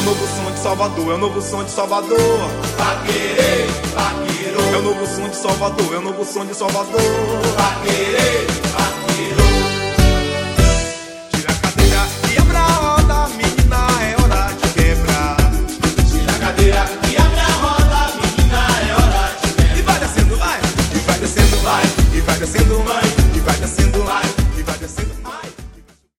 o novo som de Salvador, é o novo som de Salvador. Vaquerê, vaqueiro. É o novo som de Salvador, é o novo som de Salvador. Vaquerê, vaqueiro. É é Tira a cadeira e abra a roda, menina, é hora de quebrar. Tira a cadeira e abra a roda, menina, é hora de quebrar. E vai descendo, vai, e vai descendo, vai, e vai descendo, mãe, e vai descendo.